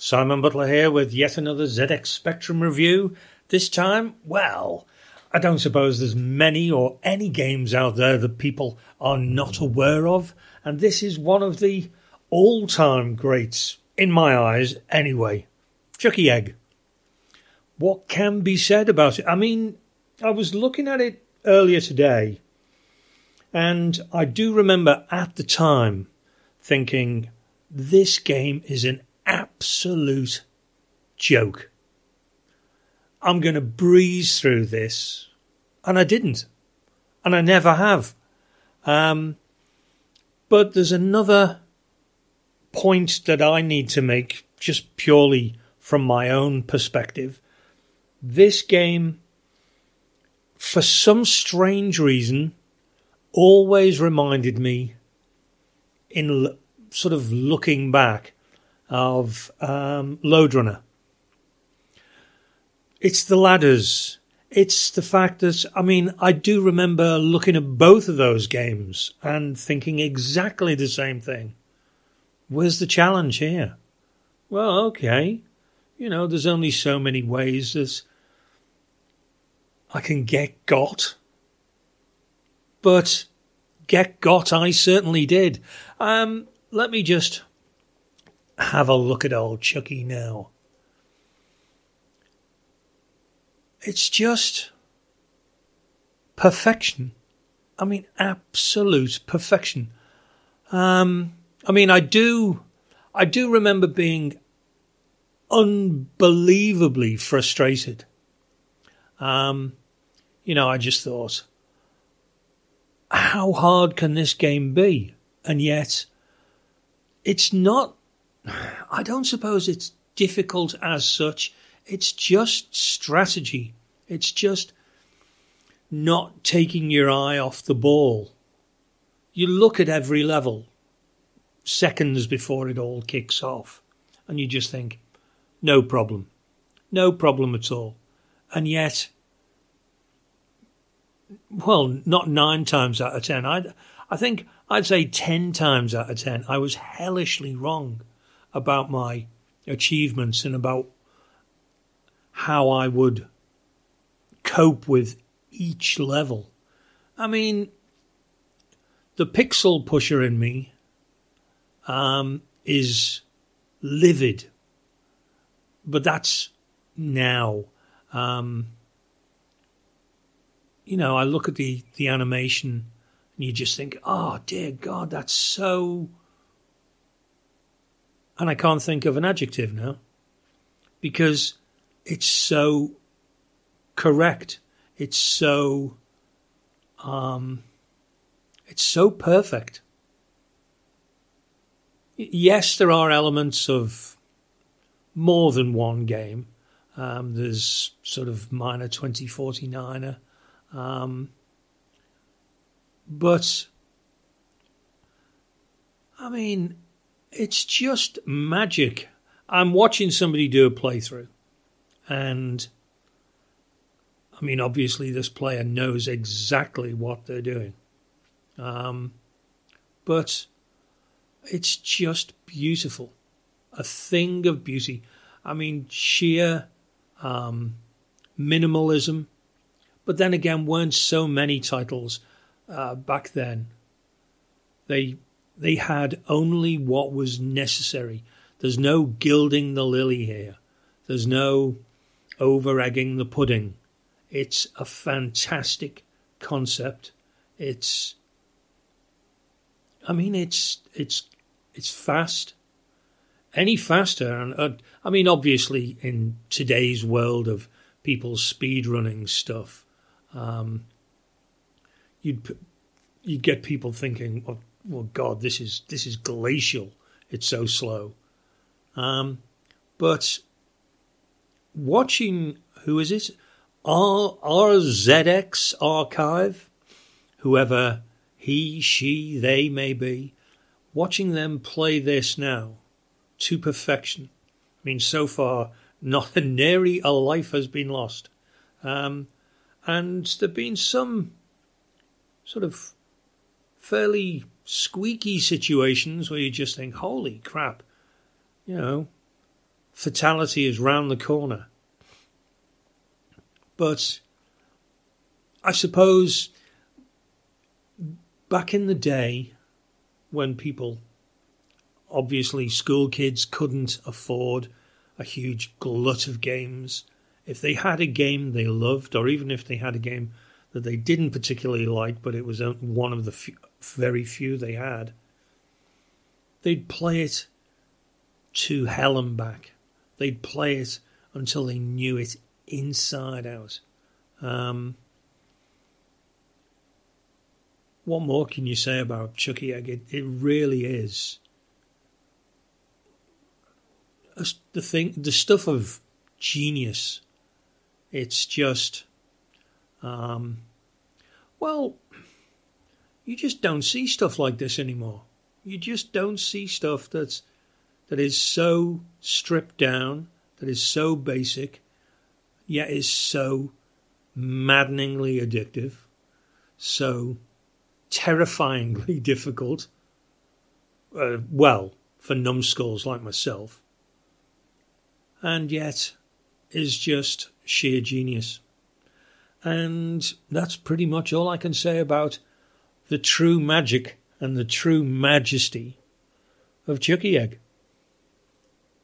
Simon Butler here with yet another ZX Spectrum review. This time, well, I don't suppose there's many or any games out there that people are not aware of, and this is one of the all time greats, in my eyes anyway. Chuckie Egg. What can be said about it? I mean, I was looking at it earlier today, and I do remember at the time thinking, this game is an absolute joke. I'm going to breeze through this. And I didn't. And I never have. Um, but there's another point that I need to make just purely from my own perspective. This game, for some strange reason, always reminded me, in sort of looking back, of um, Lode Runner. It's the ladders. It's the fact that, I mean, I do remember looking at both of those games and thinking exactly the same thing. Where's the challenge here? Well, okay. You know, there's only so many ways that I can get got. But get got I certainly did. Um, let me just have a look at old Chuckie now. It's just perfection. I mean, absolute perfection. Um, I mean, I do, I do remember being unbelievably frustrated. Um, you know, I just thought, how hard can this game be? And yet, it's not I don't suppose it's difficult as such. It's just strategy. It's just not taking your eye off the ball. You look at every level seconds before it all kicks off and you just think, no problem. No problem at all. And yet, well, not nine times out of ten. I, I think I'd say ten times out of ten, I was hellishly wrong about my achievements and about how I would cope with each level. I mean, the pixel pusher in me um, is livid, but that's now. Um, you know, I look at the, the animation and you just think, oh, dear God, that's so and I can't think of an adjective now because it's so correct. It's so, um, it's so perfect. Yes, there are elements of more than one game. Um, there's sort of Miner 2049er. Um, but, I mean, it's just magic. I'm watching somebody do a playthrough, and I mean, obviously, this player knows exactly what they're doing. Um, but it's just beautiful. A thing of beauty. I mean, sheer um, minimalism. But then again, weren't so many titles uh, back then. They they had only what was necessary. There's no gilding the lily here. There's no over egging the pudding. It's a fantastic concept. It's, I mean, it's it's it's fast. Any faster, and uh, I mean, obviously, in today's world of people speed running stuff, um, you'd you'd get people thinking, well, well, God, this is this is glacial. It's so slow. Um, but watching who is it? R RZX Archive, whoever he, she, they may be, watching them play this now to perfection. I mean, so far, not a nary a life has been lost. Um, and there've been some sort of fairly squeaky situations where you just think, holy crap, you know, fatality is round the corner. But I suppose back in the day when people, obviously school kids, couldn't afford a huge glut of games, if they had a game they loved, or even if they had a game that they didn't particularly like, but it was one of the few, very few they had, they'd play it to hell and back. They'd play it until they knew it inside out. Um, what more can you say about Chuckie Egg? It, it really is the thing, the stuff of genius. It's just, um, well, you just don't see stuff like this anymore. You just don't see stuff that's that is so stripped down, that is so basic, yet is so maddeningly addictive, so terrifyingly difficult. Uh, well, for numbskulls like myself, and yet is just sheer genius. And that's pretty much all I can say about the true magic and the true majesty of Chuckie Egg.